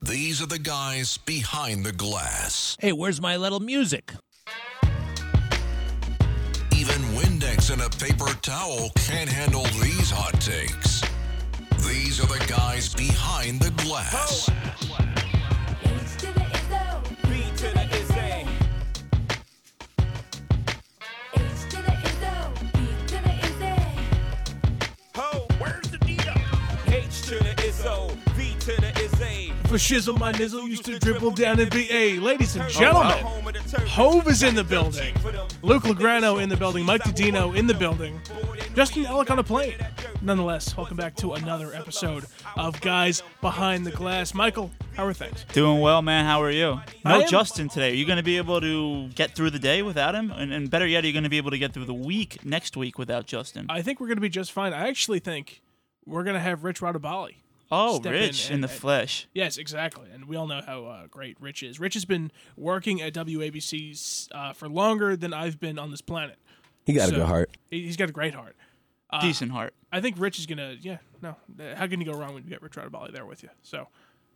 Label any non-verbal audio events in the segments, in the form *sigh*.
These are the guys behind the glass. Hey, where's my little music? Even Windex and a paper towel can't handle these hot takes. These are the guys behind the glass. For shizzle, my nizzle used to dribble down in BA. Ladies and gentlemen, Hove is in the building. Luke Lagrano in the building. Mike Didino in the building. Justin Ellick on a plane. Nonetheless, welcome back to another episode of Guys Behind the Glass. Michael, how are things? Doing well, man. How are you? No am- Justin today. Are you going to be able to get through the day without him? And, and better yet, are you going to be able to get through the week next week without Justin? I think we're going to be just fine. I actually think we're going to have Rich Rodabali. Oh, step in Rich in, and- the and- flesh. Yes, exactly. And we all know how uh, great Rich is. Rich has been working at WABC uh, for longer than I've been on this planet. He got So- a good heart. He- He's got a great heart. Uh, Decent heart. I think Rich is gonna. Yeah, no. How can you go wrong when you get Rich Rodabali there with you? So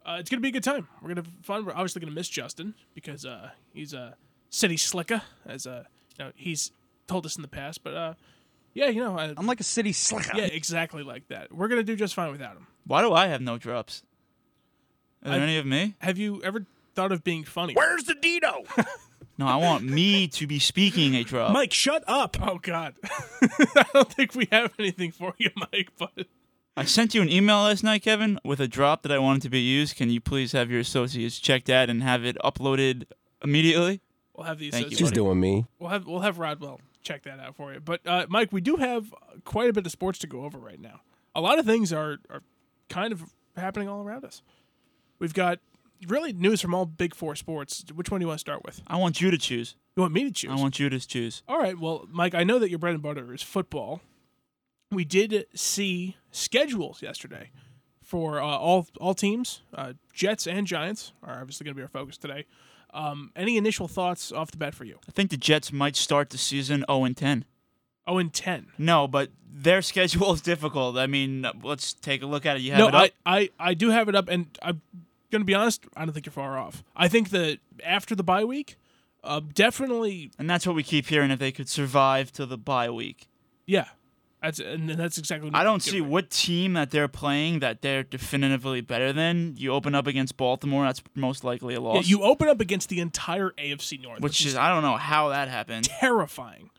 uh, it's gonna be a good time. We're gonna have fun. We're obviously gonna miss Justin because uh, he's a city slicker, as uh, you know, he's told us in the past. But uh, yeah, you know, uh, I'm like a city slicker. yeah, exactly like that. We're gonna do just fine without him. Why do I have no drops? Are there I- any of me? Have you ever thought of being funny? Where's the Dino? *laughs* No, I want me to be speaking a drop. Mike, shut up! Oh God, *laughs* I don't think we have anything for you, Mike. But I sent you an email last night, Kevin, with a drop that I wanted to be used. Can you please have your associates check that and have it uploaded immediately? we'll have the Thank you, She's doing me. We'll have we'll have Rodwell check that out for you. But uh, Mike, we do have quite a bit of sports to go over right now. A lot of things are are kind of happening all around us. We've got really news from all big four sports. Which one do you want to start with? I want you to choose. You want me to choose? I want you to choose. all right. Well, Mike, I know that your bread and butter is football. We did see schedules yesterday for uh, all all teams. Uh, Jets and Giants are obviously going to be our focus today. Um, any initial thoughts off the bat for you? I think the Jets might start the season 0 and 10. Oh, and ten. No, but their *laughs* schedule is difficult. I mean, let's take a look at it. You have no, it up. I, I, I do have it up, and I'm gonna be honest. I don't think you're far off. I think that after the bye week, uh, definitely, and that's what we keep hearing if they could survive to the bye week. yeah. That's and that's exactly. What I don't see for. what team that they're playing that they're definitively better than. You open up against Baltimore, that's most likely a Yeah, loss. you open up against the entire AFC North, which is I don't know how that happened. terrifying.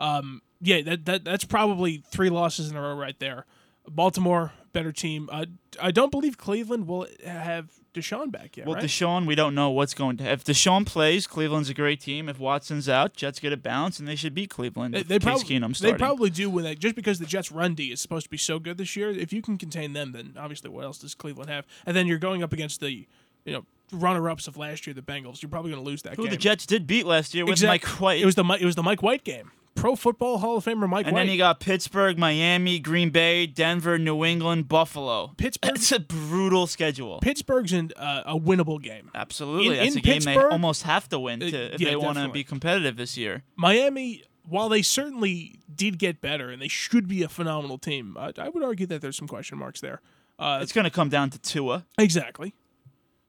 Um, yeah, that, that that's probably three losses in a row right there. Baltimore, better team. Uh, I don't believe Cleveland will have Deshaun back yet. Well, right? Deshaun, we don't know what's going to. If Deshaun plays, Cleveland's a great team. If Watson's out, Jets get a bounce, and they should beat Cleveland. They, they, Case prob- Keenum they probably do when they just because the Jets' run D is supposed to be so good this year. If you can contain them, then obviously what else does Cleveland have? And then you're going up against the you know runner-ups of last year, the Bengals. You're probably going to lose that Who game. the Jets did beat last year with Exact- Mike White. It was the it was the Mike White game. Pro Football Hall of Famer Mike and White. then you got Pittsburgh, Miami, Green Bay, Denver, New England, Buffalo. Pittsburgh- It's a brutal schedule. Pittsburgh's in uh, a winnable game. Absolutely, in- that's in a game they Pittsburgh- almost have to win Uh, to, if yeah, they want to definitely. be competitive this year. Miami, while they certainly did get better and they should be a phenomenal team, I, I would argue that there's some question marks there. Uh, It's going to come down to Tua. exactly.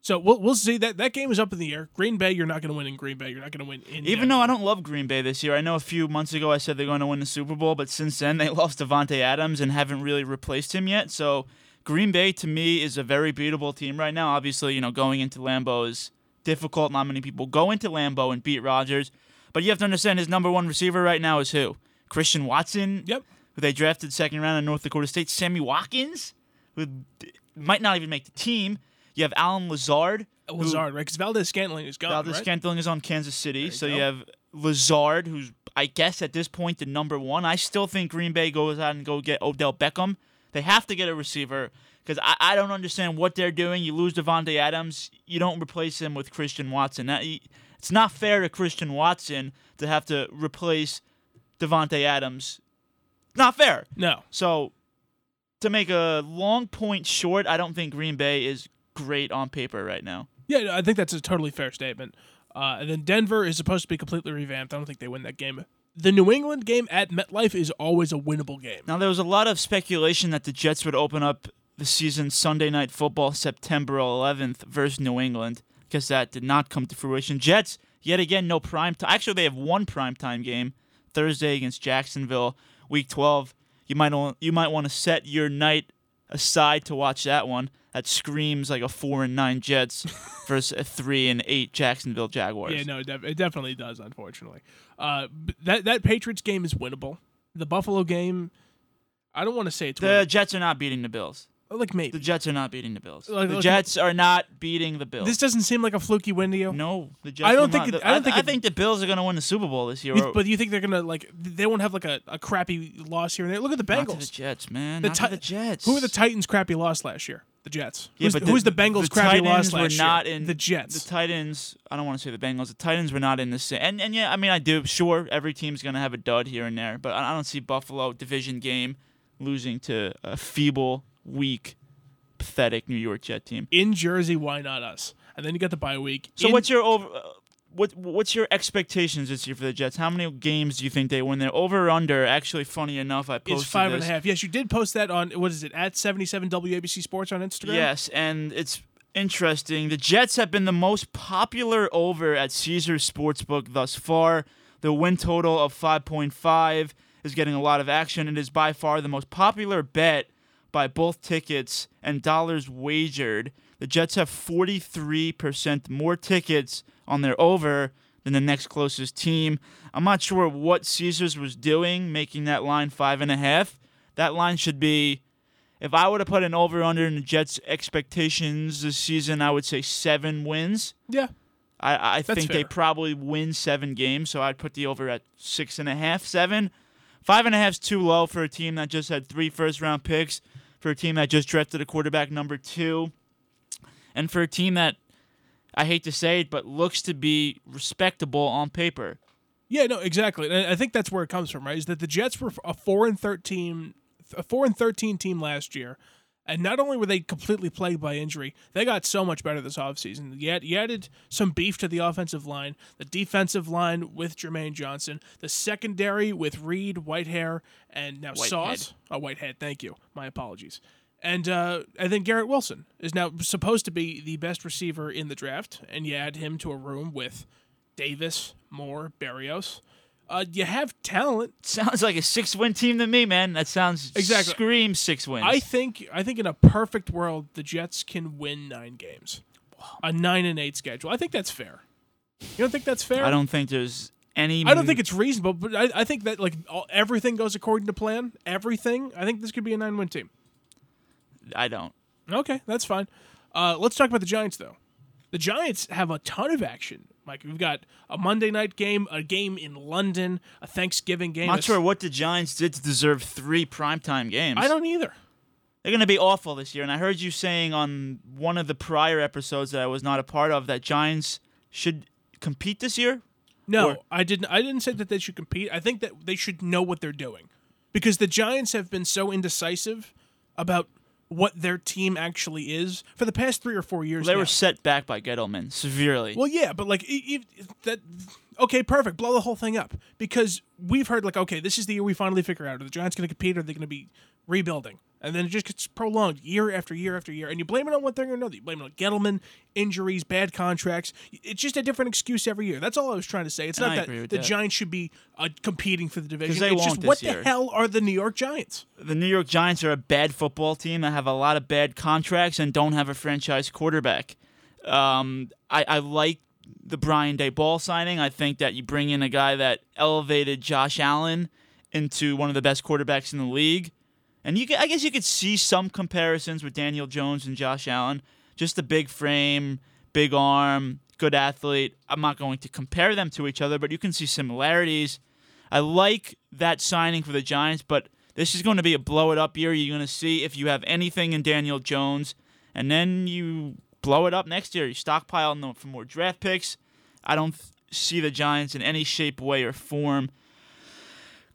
So we'll we'll see that that game is up in the air. Green Bay, you're not going to win in Green Bay. You're not going to win in. Even though I don't love Green Bay this year, I know a few months ago I said they're going to win the Super Bowl, but since then they *laughs* lost Davante Adams and haven't really replaced him yet. So Green Bay to me is a very beatable team right now. Obviously, you know, going into Lambeau is difficult. Not many people go into Lambeau and beat Rodgers. But you have to understand his number one receiver right now is who? Christian Watson, Yep. who they drafted second round in North Dakota State. Sammy Watkins, who might not even make the team. You have Allen Lazard. Uh, who- Lazard, right? Because Valdes-Scantling is gone. Valdes right? Scantling is on Kansas City, you so go. you have Lazard, who's I guess at this point the number one. I still think Green Bay goes out and go get Odell Beckham. They have to get a receiver because I, I don't understand what they're doing. You lose Davante Adams, you don't replace him with Christian Watson. That, it's not fair to Christian Watson to have to replace Davante Adams. Not fair. No. So, to make a long point short, I don't think Green Bay is great on paper right now. Yeah, I think that's a totally fair statement. Uh, and then Denver is supposed to be completely revamped. I don't think they win that game. The New England game at MetLife is always a winnable game. Now, there was a lot of speculation that the Jets would open up the season Sunday Night Football September 11th versus New England because that did not come to fruition. Jets, yet again, no prime time. Actually, they have one prime time game Thursday against Jacksonville, Week 12. You might you might want to set your night aside to watch that one. That screams like a four and nine Jets *laughs* versus a three and eight Jacksonville Jaguars. Yeah, no, it definitely does. Unfortunately, uh, that that Patriots game is winnable. The Buffalo game, I don't want to say it's the winnable. Jets are not beating the Bills. Uh, like maybe The Jets are not beating the Bills. Like- the like- Jets are not beating the Bills. this doesn't seem like a fluky win to you. no, the Jets. I don't think not- it- I don't think I it- think the Bills are going to win the Super Bowl this year. You- but you think they're gonna like they won't have like a, a crappy loss here and there? Look at the not to the Bengals. Jets, man. The not Ti- to the Jets. Who are the Titans' crappy loss last year? The Jets. Yeah, who's, but who's the Bengals' the crappy Titans loss last were not year? in the Jets. The Titans. I don't want to say the Bengals. The Titans were not in the same. And and yeah, I mean, I do. Sure, every team's gonna have a dud here and there, but I I don't see Buffalo division game losing to a feeble, weak, pathetic New York Jet team. in Jersey, why not us? And then you got the bye week. So In- what's your over? Uh, what what's your expectations this year for the Jets? How many games do you think they win? There over or under? Actually, funny enough, I posted It's five and a half. Yes, you did post that on what is it at seventy seven WABC Sports on Instagram. Yes, and it's interesting. The Jets have been the most popular over at Caesars Sportsbook thus far. The win total of 5.5 is getting a lot of action. It is by far the most popular bet by both tickets and dollars wagered. The Jets have 43% more tickets on their over than the next closest team. I'm not sure what Caesars was doing making that line five and a half. That line should be if I were to put an over under in the Jets' expectations this season, I would say seven wins. Yeah. I, I think they probably win seven games, so I'd put the over at six and a half, seven. Five and a half is too low for a team that just had three first round picks, for a team that just drafted a quarterback number two, and for a team that I hate to say it, but looks to be respectable on paper. Yeah, no, exactly. And I think that's where it comes from, right? Is that the Jets were a four and thirteen, a four and thirteen team last year, and not only were they completely plagued by injury, they got so much better this offseason. You, add, you added some beef to the offensive line, the defensive line with Jermaine Johnson, the secondary with Reed, Whitehair, and now Whitehead. Sauce. Oh, Whitehead. Thank you. My apologies. And uh, and then Garrett Wilson is now supposed to be the best receiver in the draft, and you add him to a room with Davis, Moore, Berrios. Uh, you have talent. *laughs* Sounds like a six win team to me, man. That sounds Exactly. screams six wins. I think I think in a perfect world, the Jets can win nine games, a nine and eight schedule. I think that's fair. You don't think that's fair? I don't think there's any. I don't think it's reasonable, but I, I think that like all, everything goes according to plan. Everything. I think this could be a nine-win team. I don't. Okay, that's fine. Uh, let's talk about the Giants, though. The Giants have a ton of action. Mike, we've got a Monday night game, a game in London, a Thanksgiving game. I'm not sure what the Giants did to deserve three primetime games. I don't either. They're going to be awful this year. And I heard you saying on one of the prior episodes that I was not a part of that Giants should compete this year. No, Or- I didn't. I didn't say that they should compete. I think that they should know what they're doing, because the Giants have been so indecisive about what their team actually is for the past three or four years. They now. were set back by Gettleman severely. Well, yeah, but like that. Okay, perfect. Blow the whole thing up because we've heard like, okay, this is the year we finally figure out: are the Giants going to compete? Or are they going to be rebuilding? And then it just gets prolonged year after year after year, and you blame it on one thing or another. You blame it on Gettleman, injuries, bad contracts. It's just a different excuse every year. That's all I was trying to say. It's And not that the that. Giants should be uh, competing for the division. they it's just what year. the hell are the New York Giants? the New York Giants are a bad football team that have a lot of bad contracts and don't have a franchise quarterback. Um, I, I like the Brian Daboll signing. I think that you bring in a guy that elevated Josh Allen into one of the best quarterbacks in the league. And you, can, I guess you could see some comparisons with Daniel Jones and Josh Allen. Just the big frame, big arm, good athlete. I'm not going to compare them to each other, but you can see similarities. I like that signing for the Giants, but This is going to be a blow it up year. You're going to see if you have anything in Daniel Jones, and then you blow it up next year. You stockpile for more draft picks. I don't see the Giants in any shape, way, or form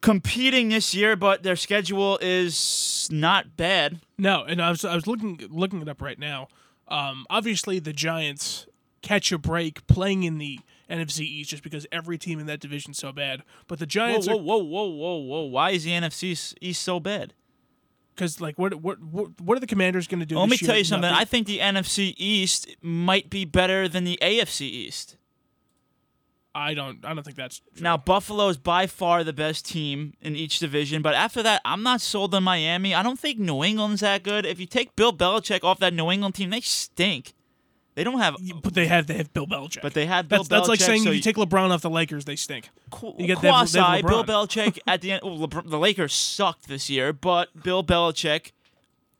competing this year, but their schedule is not bad. No, and I was I was looking looking it up right now. Um, obviously, the Giants catch a break playing in the NFC East just because every team in that division's so bad. But the Giants whoa, are whoa, whoa, whoa, whoa! Why is the NFC East so bad? because like what what what what are the Commanders going to do? Let me tell you something. Nothing? I think the NFC East might be better than the AFC East. I don't I don't think that's true. Now, Buffalo is by far the best team in each division, but after that, I'm not sold on Miami. I don't think New England's that good. If you take Bill Belichick off that New England team, they stink. They don't have, But they have they have Bill Belichick. but they have Bill that's that's like saying so if you you- take LeBron off the Lakers, they stink. Qu- You get they have- quasi. they have Bill Belichick at the end. Oh, well, LeBron, the Lakers sucked this year, but Bill Belichick,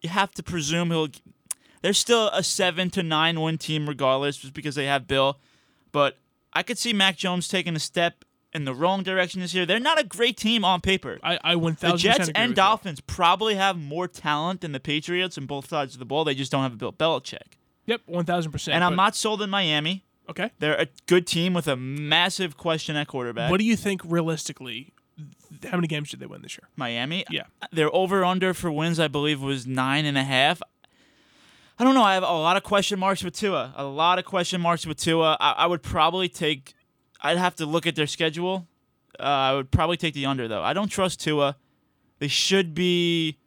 you have to presume he'll. They're still a seven to nine win team regardless, just because they have Bill. But I could see Mac Jones taking a step in the wrong direction this year. They're not a great team on paper. I I one The Jets and Dolphins probably have more talent than the Patriots on both sides of the ball. They just don't have a Bill Belichick. Yep, one thousand percent. And I'm not sold in Miami. okay. They're a good team with a massive question at quarterback. What do you think realistically? How many games did they win this year? Miami. Yeah. Their over under for wins, I believe, was nine and a half. I don't know. I have a lot of question marks with Tua. A lot of question marks with Tua. I, I would probably take. I'd have to look at their schedule. Uh, I would probably take the under though. I don't trust Tua. They should be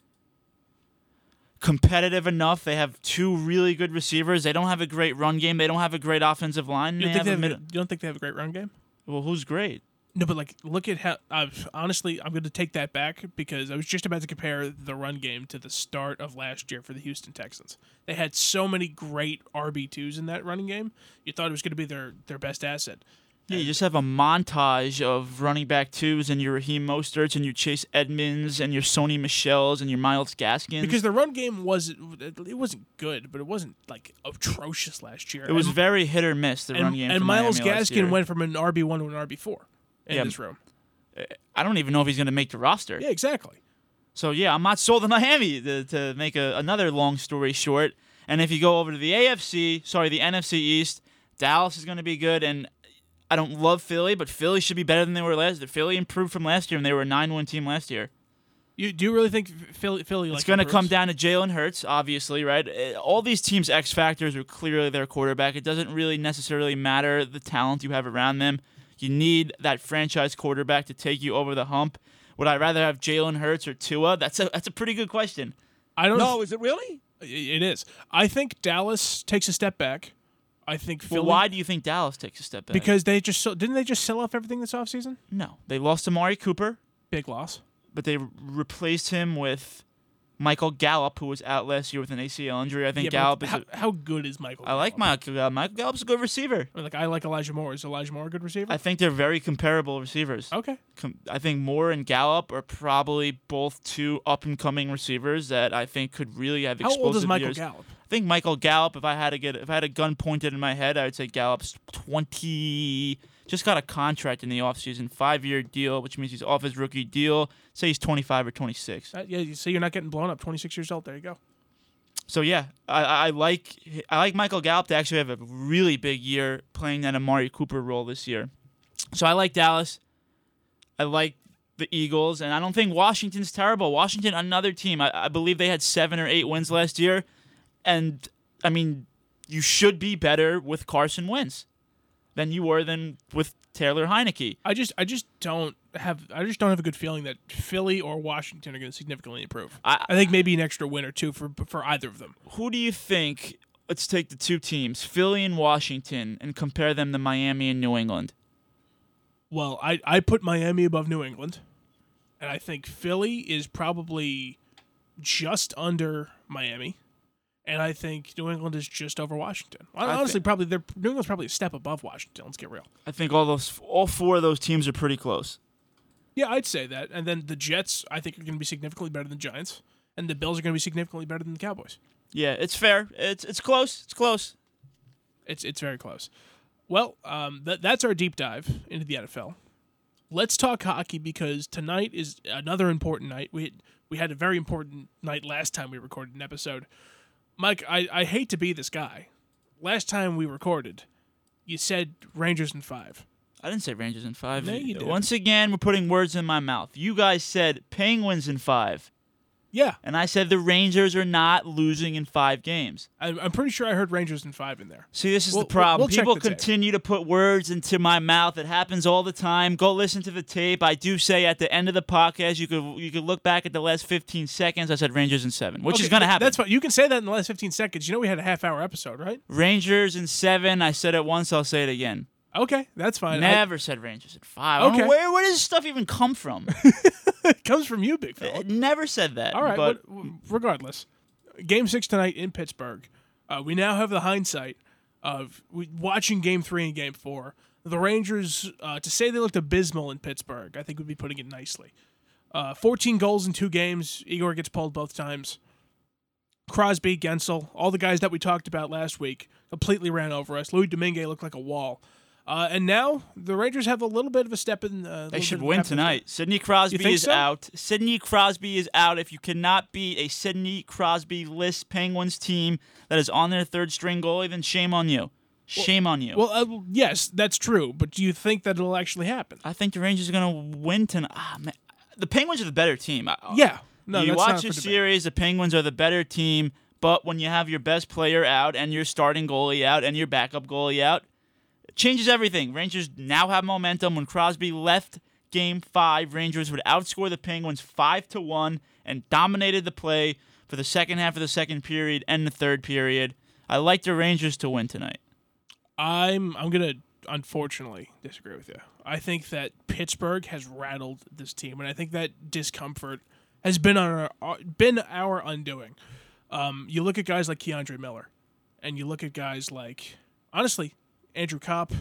competitive enough. They have two really good receivers. They don't have a great run game. They don't have a great offensive line. You don't think they have have? a a- mid- you don't think they have a great run game? well, who's great? No, but like, look at how. I've honestly, I'm going to take that back because I was just about to compare the run game to the start of last year for the Houston Texans. They had so many great RB twos in that running game. You thought it was going to be their their best asset. Yeah, you just have a montage of running back twos and your Raheem Mosterts and your Chase Edmonds and your Sony Michels and your Myles Gaskins. Because the run game was it wasn't good, but it wasn't like atrocious last year. it was and, very hit or miss the and, run game. and Miles Miami Gaskin went from an RB one to an RB four in Yeah. this room. I don't even know if he's going to make the roster. Yeah, exactly. So yeah, I'm not sold on *laughs* Miami to, to make a, another long story short. And if you go over to the AFC, sorry, the NFC East, Dallas is going to be good. And I don't love Philly, but Philly should be better than they were last year. Philly improved from last year, and they were a nine-one team last year. You do you really think Philly? Philly It's going to come down to Jalen Hurts, obviously, right? Uh, All these teams' X factors are clearly their quarterback. It doesn't really necessarily matter the talent you have around them. You need that franchise quarterback to take you over the hump. Would I rather have Jalen Hurts or Tua? That's a that's a pretty good question. I don't. No, is it really? It is. I think Dallas takes a step back. I think Well, why do you think Dallas takes a step back? Because they just so- didn't they just sell off everything this offseason? no, they lost Amari Cooper, Big loss. but they replaced him with Michael Gallup, who was out last year with an ACL injury. I think Yeah, Gallup how, is. A, how good is Michael? I like Michael. Gallup. Uh, Michael Gallup's a good receiver. I mean, like I like Elijah Moore. Is Elijah Moore a good receiver? I think they're very comparable receivers. okay. com- I think Moore and Gallup are probably both two up and coming receivers that I think could really have How old is Michael years. Gallup? I think Michael Gallup. If I had to get, if I had a gun pointed in my head, I would say Gallup's twenty. Just got a contract in the offseason, five year deal, which means he's off his rookie deal. Say he's twenty five or twenty six. Uh, yeah, you see, you're not getting blown up. 26 years old. There you go. So yeah, I, I like I like Michael Gallup to actually have a really big year playing that Amari Cooper role this year. So I like Dallas. I like the Eagles, and I don't think Washington's terrible. Washington, another team. I, I believe they had seven or eight wins last year, and I mean, you should be better with Carson Wentz than you were than with Taylor Heinicke. I just, I just don't have, I just don't have a good feeling that Philly or Washington are going to significantly improve. I- I think maybe an extra win or two for for either of them. Who do you think? Let's take the two teams, Philly and Washington, and compare them to Miami and New England. Well, I, I put Miami above New England, and I think Philly is probably just under Miami, and I think New England is just over Washington. I honestly, probably they're New England's probably a step above Washington. Let's get real. I think all those, all four of those teams are pretty close. Yeah, I'd say that. And then the Jets, I think, are going to be significantly better than the Giants, and the Bills are going to be significantly better than the Cowboys. Yeah, it's fair. It's it's close. It's close. It's it's very close. Well, um, that that's our deep dive into the NFL. Let's talk hockey because tonight is another important night. We We had a very important night last time we recorded an episode. Mike, I, I hate to be this guy. Last time we recorded, you said Rangers in five. I didn't say Rangers in five. No, you did. Once again, we're putting words in my mouth. You guys said Penguins in five, Yeah, and I said the Rangers are not losing in five games. I'm, I'm pretty sure I heard Rangers in five in there. See, this is We'll- the problem. we'll People the tape. continue to put words into my mouth. It happens all the time. Go listen to the tape. I do say at the end of the podcast, you could you could look back at the last 15 seconds. I said Rangers in seven, which is going to happen. That's fine. You can say that in the last 15 seconds. You know we had a half hour episode, right? Rangers in seven. I said it once. I'll say it again. Okay, that's fine. I- Never said Rangers at five. I Okay. where where does this stuff even come from? *laughs* it comes from you, big fella. I never said that. All right, but but w- regardless, Game Six tonight in Pittsburgh. Uh, we now have the hindsight of watching Game Three and Game Four. The Rangers, uh, to say they looked abysmal in Pittsburgh, I think would be putting it nicely. Uh, 14 goals in two games. Igor gets pulled both times. Crosby, Guentzel, all the guys that we talked about last week completely ran over us. Louis Domingue looked like a wall. Uh, and now the Rangers have a little bit of a step in. Uh, They should win tonight. Sidney Crosby is so? out. Sidney Crosby is out. If you cannot beat a Sidney Crosby list Penguins team that is on their third string goalie, then shame on you. Shame on you. Well, uh, yes, that's true. But do you think that it'll actually happen? I think the Rangers are going to win tonight. Ah, man. The Penguins are the better team. Yeah. No, you watch the series, the Penguins are the better team, but when you have your best player out and your starting goalie out and your backup goalie out, changes everything. Rangers now have momentum. When Crosby left game five, Rangers would outscore the Penguins five to one and dominated the play for the second half of the second period and the third period. I like the Rangers to win tonight. I'm I'm gonna unfortunately disagree with you. I think that Pittsburgh has rattled this team, and I think that discomfort has been our uh, been our undoing. Um, you look at guys like K'Andre Miller, and you look at guys like honestly Andrew Copp,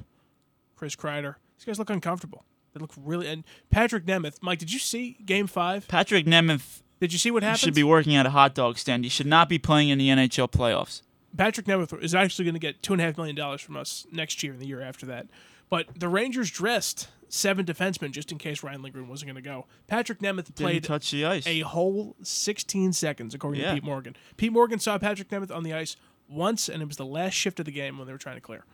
Chris Kreider. These guys look uncomfortable. They look really and Patrik Nemeth. Mike, did you see Game Five? Patrik Nemeth Did you see what happened? should be working at a hot dog stand. He should not be playing in the NHL playoffs. Patrik Nemeth is actually going to get two and a half million dollars from us next year and the year after that. But the Rangers dressed seven defensemen just in case Ryan Lindgren wasn't going to go. Patrik Nemeth played touch the ice. a whole 16 seconds, according Yeah. to Pete Morgan. Pete Morgan saw Patrik Nemeth on the ice once, and it was the last shift of the game when they were trying to clear.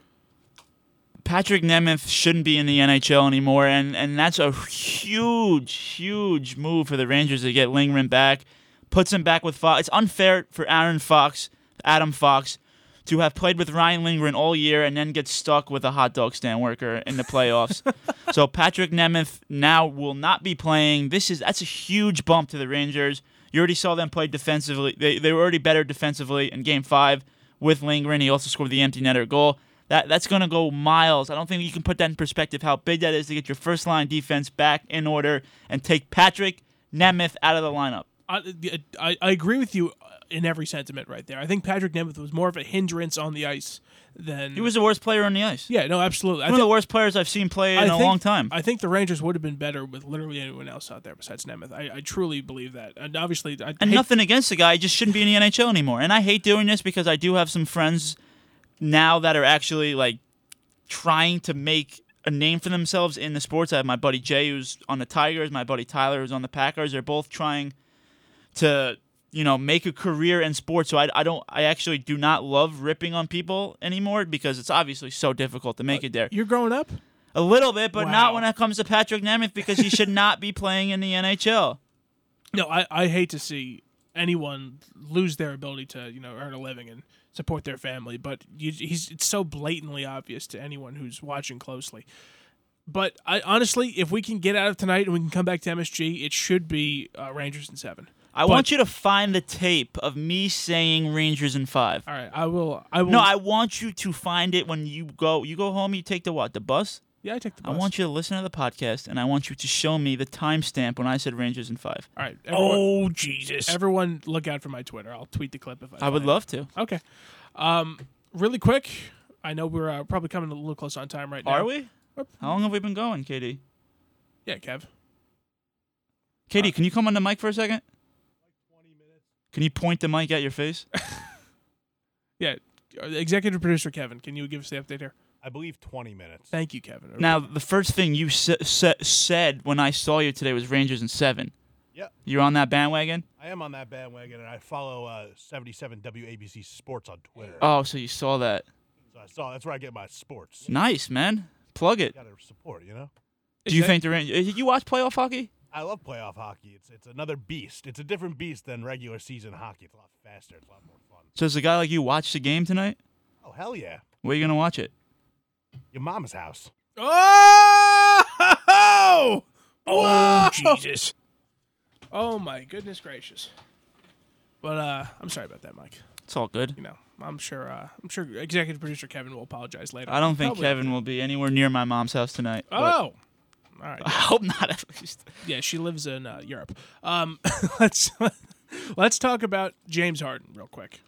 Patrik Nemeth shouldn't be in the NHL anymore, and, and that's a huge, huge move for the Rangers to get Lindgren back, puts him back with Fox. It's unfair for Aaron Fox, Adam Fox, to have played with Ryan Lindgren all year and then get stuck with a hot dog stand worker in the playoffs. *laughs* so Patrik Nemeth now will not be playing. This is that's a huge bump to the Rangers. You already saw them play defensively. They, they were already better defensively in Game Five with Lindgren. He also scored the empty netter goal. That that's going to go miles. I don't think you can put that in perspective how big that is to get your first line defense back in order and take Patrik Nemeth out of the lineup. I, I, I agree with you in every sentiment right there. I think Patrik Nemeth was more of a hindrance on the ice than He was the worst player on the ice. Yeah, no, absolutely. I One of think- the worst players I've seen play in I a think- long time. I think the Rangers would have been better with literally anyone else out there besides Nemeth. I, I truly believe that. And obviously, I and nothing against the guy, he just shouldn't be in the NHL anymore. And I hate doing this because I do have some friends now that are actually like trying to make a name for themselves in the sports. I have my buddy Jay who's on the Tigers, my buddy Tyler who's on the Packers. They're both trying to you know make a career in sports. So I, I don't I actually do not love ripping on people anymore because it's obviously so difficult to make it there. You're growing up? A little bit, but not when it comes to Patrik Nemeth because he should not be playing in the NHL. No, I, I hate to see anyone lose their ability to you know earn a living and support their family, but you, he's it's so blatantly obvious to anyone who's watching closely. But I honestly, if we can get out of tonight and we can come back to MSG, it should be uh, Rangers in seven. I But- want you to find the tape of me saying Rangers in five. All right, I will. I will. No, I want you to find it when you go. You go home. You take the what? The bus. Yeah, I take the I want you to listen to the podcast, and I want you to show me the timestamp when I said Rangers in five. All right, everyone, Oh Jesus! everyone, look out for my Twitter. I'll tweet the clip if I. I would find it. love to. Okay. Um, really quick. I know we're uh, probably coming a little close on time right now. Are we? How long have we been going, Katie? Yeah, Kev. Katie, can you come on the mic for a second? Can you point the mic at your face? *laughs* Yeah, uh, executive producer Kevin. Can you give us the update here? I believe 20 minutes. Thank you, Kevin. Now, the first thing you sa- sa- said when I saw you today was Rangers in seven. Yeah. You're on that bandwagon? I am on that bandwagon, and I follow uh, 77 WABC Sports on Twitter. Oh, so you saw that. So I saw that's where I get my sports. Nice, man. Plug it. Got to support, you know. Do you think they're in? Did you watch playoff hockey? I love playoff hockey. It's it's another beast. It's a different beast than regular season hockey. It's a lot faster. It's a lot more fun. So does a guy like you watch the game tonight? Oh hell yeah! Where are you gonna watch it? Your mama's house. Oh! Oh, Whoa! Jesus. Oh my goodness gracious. But uh, I'm sorry about that, Mike. It's all good. You know, I'm sure. Uh, I'm sure executive producer Kevin will apologize later. I don't think Probably. Kevin will be anywhere near my mom's house tonight. Oh, all right. I hope not. At least. Yeah, she lives in uh, Europe. Um, *laughs* let's let's talk about James Harden real quick.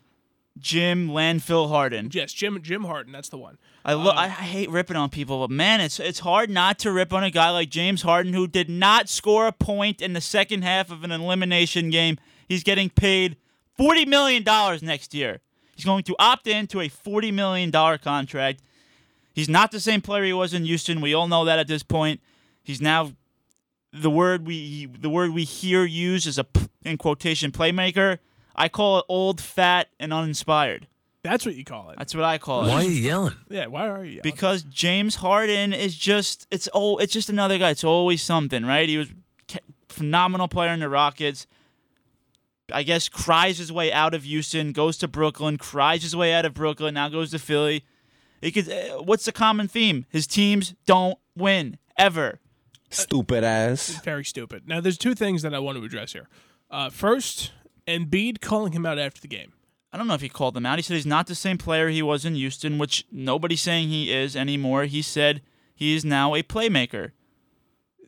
Jim Landfill Harden. Yes, Jim Jim Harden. That's the one. I lo- um, I I hate ripping on people, but man, it's it's hard not to rip on a guy like James Harden who did not score a point in the second half of an elimination game. He's getting paid forty million dollars next year. He's going to opt into a forty million dollar contract. He's not the same player he was in Houston. We all know that at this point. He's now the word we the word we hear used is a in quotation playmaker. I call it old, fat, and uninspired. That's what you call it. That's what I call it. Why are you yelling? Yeah. Why are you? yelling? because James Harden is just it's oh it's just another guy. It's always something, right? He was ca- phenomenal player in the Rockets. I guess cries his way out of Houston, goes to Brooklyn, cries his way out of Brooklyn, now goes to Philly. He could, uh, what's the common theme? His teams don't win ever. Stupid ass. very stupid. Now, there's two things that I want to address here. Uh, first, Embiid calling him out after the game. I don't know if he called them out. He said he's not the same player he was in Houston, which nobody's saying he is anymore. He said he is now a playmaker.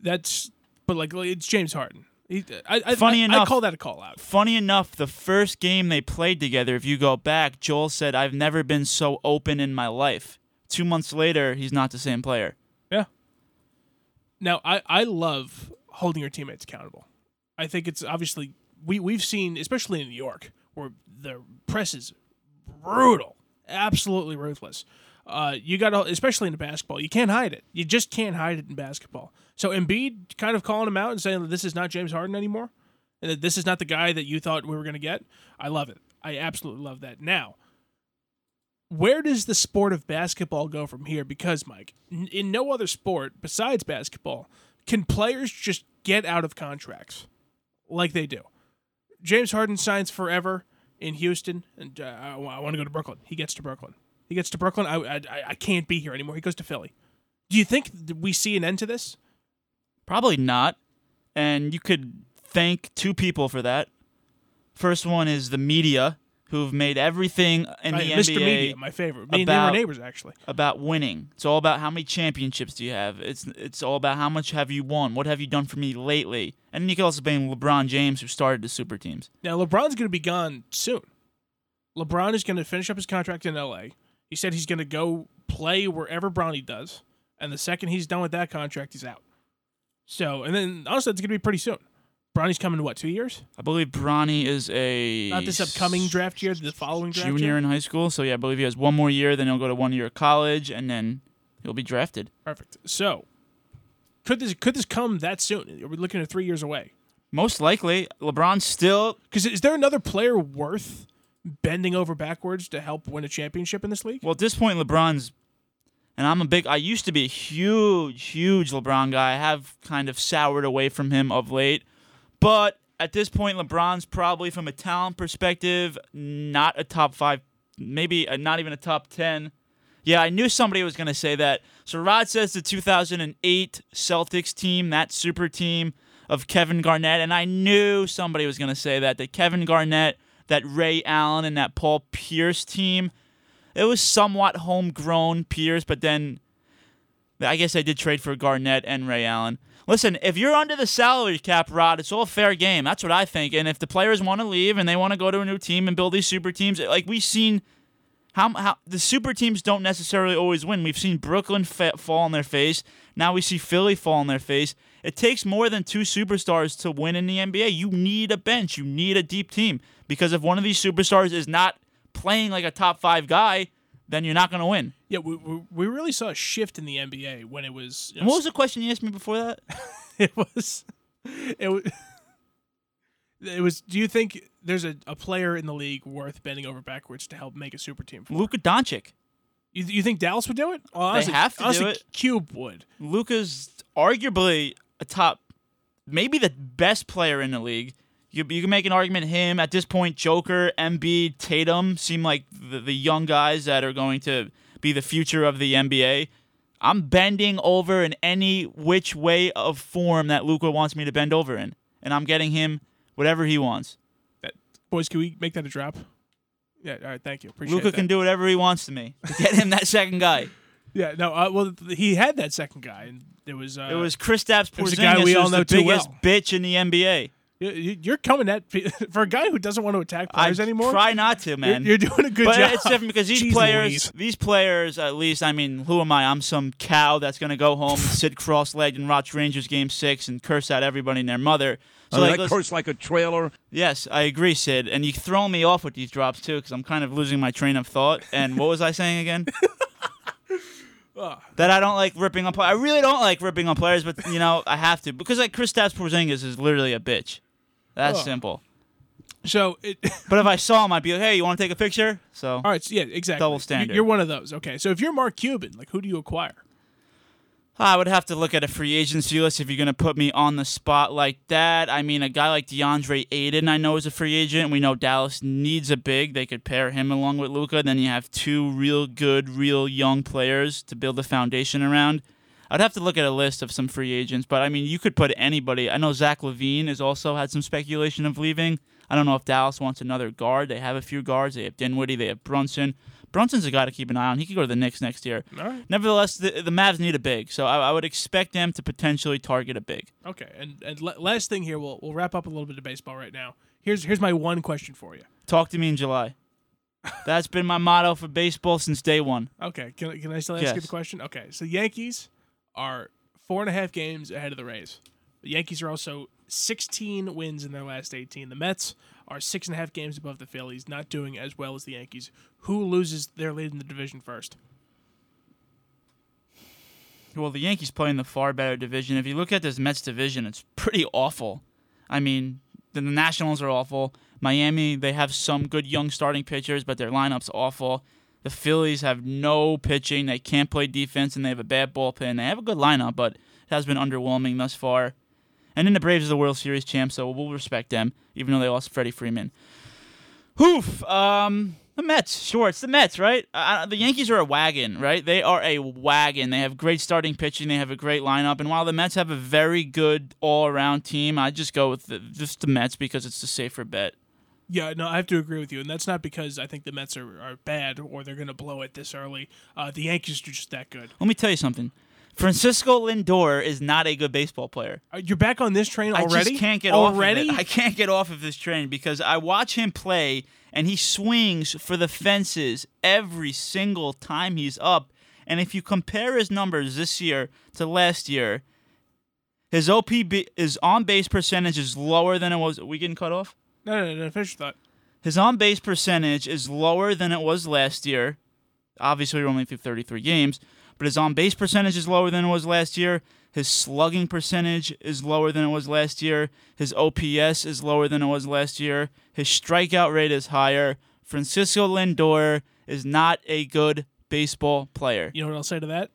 That's but like it's James Harden. He, I, I, Funny I, I call that a call out. Funny enough, the first game they played together, if you go back, Joel said, I've never been so open in my life. Two months later, he's not the same player. Yeah. Now, I, I love holding your teammates accountable. I think it's obviously we we've seen, especially in New York, where the press is brutal, absolutely ruthless. Uh, you got to, especially in basketball, you can't hide it. You just can't hide it in basketball. So Embiid kind of calling him out and saying that this is not James Harden anymore, and that this is not the guy that you thought we were going to get. I love it. I absolutely love that. Now, where does the sport of basketball go from here? Because, Mike, in no other sport besides basketball can players just get out of contracts like they do. James Harden signs forever in Houston, and uh, I, want to go to Brooklyn. He gets to Brooklyn. He gets to Brooklyn. I, I, I can't be here anymore. He goes to Philly. Do you think we see an end to this? Probably not. And you could thank two people for that. First one is the media, who've made everything in Right, the Mr. NBA Media, my favorite. Me and they were neighbors, actually. about winning. It's all about how many championships do you have. It's it's all about how much have you won. What have you done for me lately? And you can also blame LeBron James, who started the super teams. Now LeBron's going to be gone soon. LeBron is going to finish up his contract in LA. He said he's going to go play wherever Bronny does, and the second he's done with that contract, he's out. So, and then honestly, it's going to be pretty soon. Bronny's coming in what two years? I believe Bronny is a Not this upcoming draft year, the following draft junior year. in high school. So yeah, I believe he has one more year. Then he'll go to one year of college, and then he'll be drafted. Perfect. So, could this could this come that soon? Are we looking at three years away? Most likely, LeBron still. Because is there another player worth bending over backwards to help win a championship in this league? Well, at this point, LeBron's. And I'm a big. I used to be a huge, huge LeBron guy. I have kind of soured away from him of late. But at this point, LeBron's probably, from a talent perspective, not a top five, maybe not even a top 10. Yeah, I knew somebody was going to say that. So Rod says the 2008 Celtics team, that super team of Kevin Garnett, and I knew somebody was going to say that. That Kevin Garnett, that Ray Allen, and that Paul Pierce team, it was somewhat homegrown Pierce, but then I guess I did trade for Garnett and Ray Allen. Listen, if you're under the salary cap, Rod, it's all fair game. That's what I think. And if the players want to leave and they want to go to a new team and build these super teams, like we've seen, how, how the super teams don't necessarily always win. We've seen Brooklyn fa- fall on their face. Now we see Philly fall on their face. It takes more than two superstars to win in the NBA. You need a bench. You need a deep team because if one of these superstars is not playing like a top five guy, then you're not going to win. Yeah, we, we, we really saw a shift in the NBA when it was. you know, what was the question you asked me before that? *laughs* it was it was It was. Do you think there's a, a player in the league worth bending over backwards to help make a super team? For? Luka Doncic. You, you think Dallas would do it? Well, honestly, have to do it. Cube would. Luka's arguably a top, maybe the best player in the league. You, you can make an argument him at this point. Joker, Embiid, Tatum seem like the, the young guys that are going to be the future of the NBA. I'm bending over in any which way of form that Luka wants me to bend over in, and I'm getting him whatever he wants. That, boys, can we make that a drop? Yeah. All right. Thank you. Appreciate Luka can do whatever he wants to me to get him that second guy. *laughs* Yeah. No. Uh, well, he had that second guy, and it was. Uh, It was Kristaps it was a guy Porzingis, we all know the biggest well. bitch in the NBA. You- you- You're coming at *laughs* for a guy who doesn't want to attack I players anymore. try not to, you're, man. you're doing a good but job. it's different because these *laughs* Jeez players, Louise. these players, at least, I mean, who am I? I'm some cow that's gonna go home, sit cross-legged, and watch Rangers game six and curse out everybody and their mother. So like, that curse like a trailer. yes, I agree, Sid. And you throw me off with these drops too, because I'm kind of losing my train of thought. And what was I saying again? *laughs* that I don't like ripping on. players. I really don't like ripping on players, but you know I have to because like Chris Kristaps Porzingis is literally a bitch. That's simple. So it. *laughs* But if I saw him, I'd be like, "Hey, you want to take a picture?" So All right. So yeah. Exactly. Double standard. You're one of those. Okay. So if you're Mark Cuban, like who do you acquire? I would have to look at a free agency list if you're going to put me on the spot like that. I mean, a guy like Deandre Ayton, I know is a free agent. We know Dallas needs a big. They could pair him along with Luka. Then you have two real good, real young players to build a foundation around. I'd have to look at a list of some free agents, but I mean, you could put anybody. I know Zach LaVine has also had some speculation of leaving. I don't know if Dallas wants another guard. They have a few guards. They have Dinwiddie. They have Brunson. Brunson's a guy to keep an eye on. He could go to the Knicks next year. Right. Nevertheless, the, the Mavs need a big, so I, I would expect them to potentially target a big. Okay. And and la- last thing here, we'll we'll wrap up a little bit of baseball right now. Here's here's my one question for you. Talk to me in July. That's been my motto for baseball since day one. Okay. Can I- can I still ask you the question? Okay. So Yankees are four and a half games ahead of the Rays. The Yankees are also 16 wins in their last 18. The Mets are six and a half games above the Phillies, not doing as well as the Yankees. Who loses their lead in the division first? Well, the Yankees play in the far better division. If you look at this Mets division, it's pretty awful. I mean, the, Nationals are awful. Miami, they have some good young starting pitchers, but their lineup's awful. The Phillies have no pitching. They can't play defense, and they have a bad bullpen. They have a good lineup, but it has been underwhelming thus far. And then the Braves are the World Series champs, so we'll respect them, even though they lost Freddie Freeman. Hoof. Um, the Mets. Sure, it's the Mets, right? Uh, the Yankees are a wagon, right? They are a wagon. They have great starting pitching. They have a great lineup. And while the Mets have a very good all-around team, I just go with the, just the Mets because it's the safer bet. Yeah, no, I have to agree with you, and that's not because I think the Mets are, are bad or they're going to blow it this early. Uh, the Yankees are just that good. Let me tell you something. Francisco Lindor is not a good baseball player. Uh, you're back on this train I already? just can't get already? off of it. I can't get off of this train because I watch him play and he swings for the fences every single time he's up. And if you compare his numbers this year to last year, his OPB, his on base percentage is lower than it was. we getting cut off? No, no, no, finish your thought. His on base percentage is lower than it was last year. Obviously, we're only through 33 games, but his on base percentage is lower than it was last year. His slugging percentage is lower than it was last year. His OPS is lower than it was last year. His strikeout rate is higher. Francisco Lindor is not a good baseball player. You know what I'll say to that?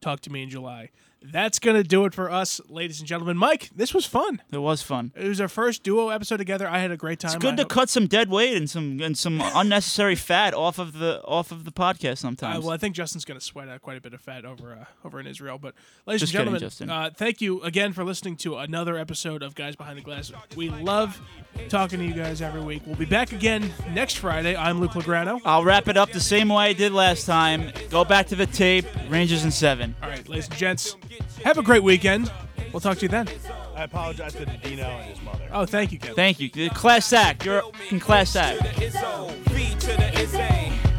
Talk to me in July. That's going to do it for us, ladies and gentlemen. Mike, this was fun. It was fun. It was our first duo episode together. I had a great time. It's good I to hope- cut some dead weight and some and some unnecessary fat off of the off of the podcast Uh, sometimes. well, I think Justin's going to sweat out quite a bit of fat over uh, over in Israel. But, ladies Just and gentlemen, Justin. uh, thank you again for listening to another episode of Guys Behind the Glass. We love talking to you guys every week. We'll be back again next Friday. I'm Luke Lograno. I'll wrap it up the same way I did last time. Go back to the tape. Rangers in seven. All right, ladies and gents, have a great weekend. We'll talk to you then. I apologize to Dino and his mother. Oh, thank you, Kevin. Thank you. Class act. You're in class act.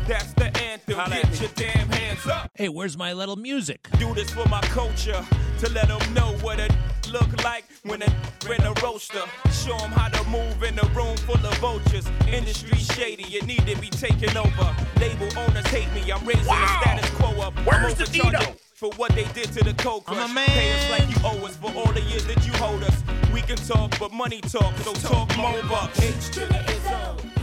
That's the anthem. Get your damn hands up. Hey, where's my little music? Do this for my culture to let them know what it look like when it in a roaster. Show them how to move in a room full of vultures. Industry shady, you need to be taken over. Label owners hate me. I'm raising the status quo up. Where's the overcharging Dino? For what they did to the coke I'm a man. Pay us like you owe us for all the years that you hold us. We can talk, but money talk, so talk more bucks. H to the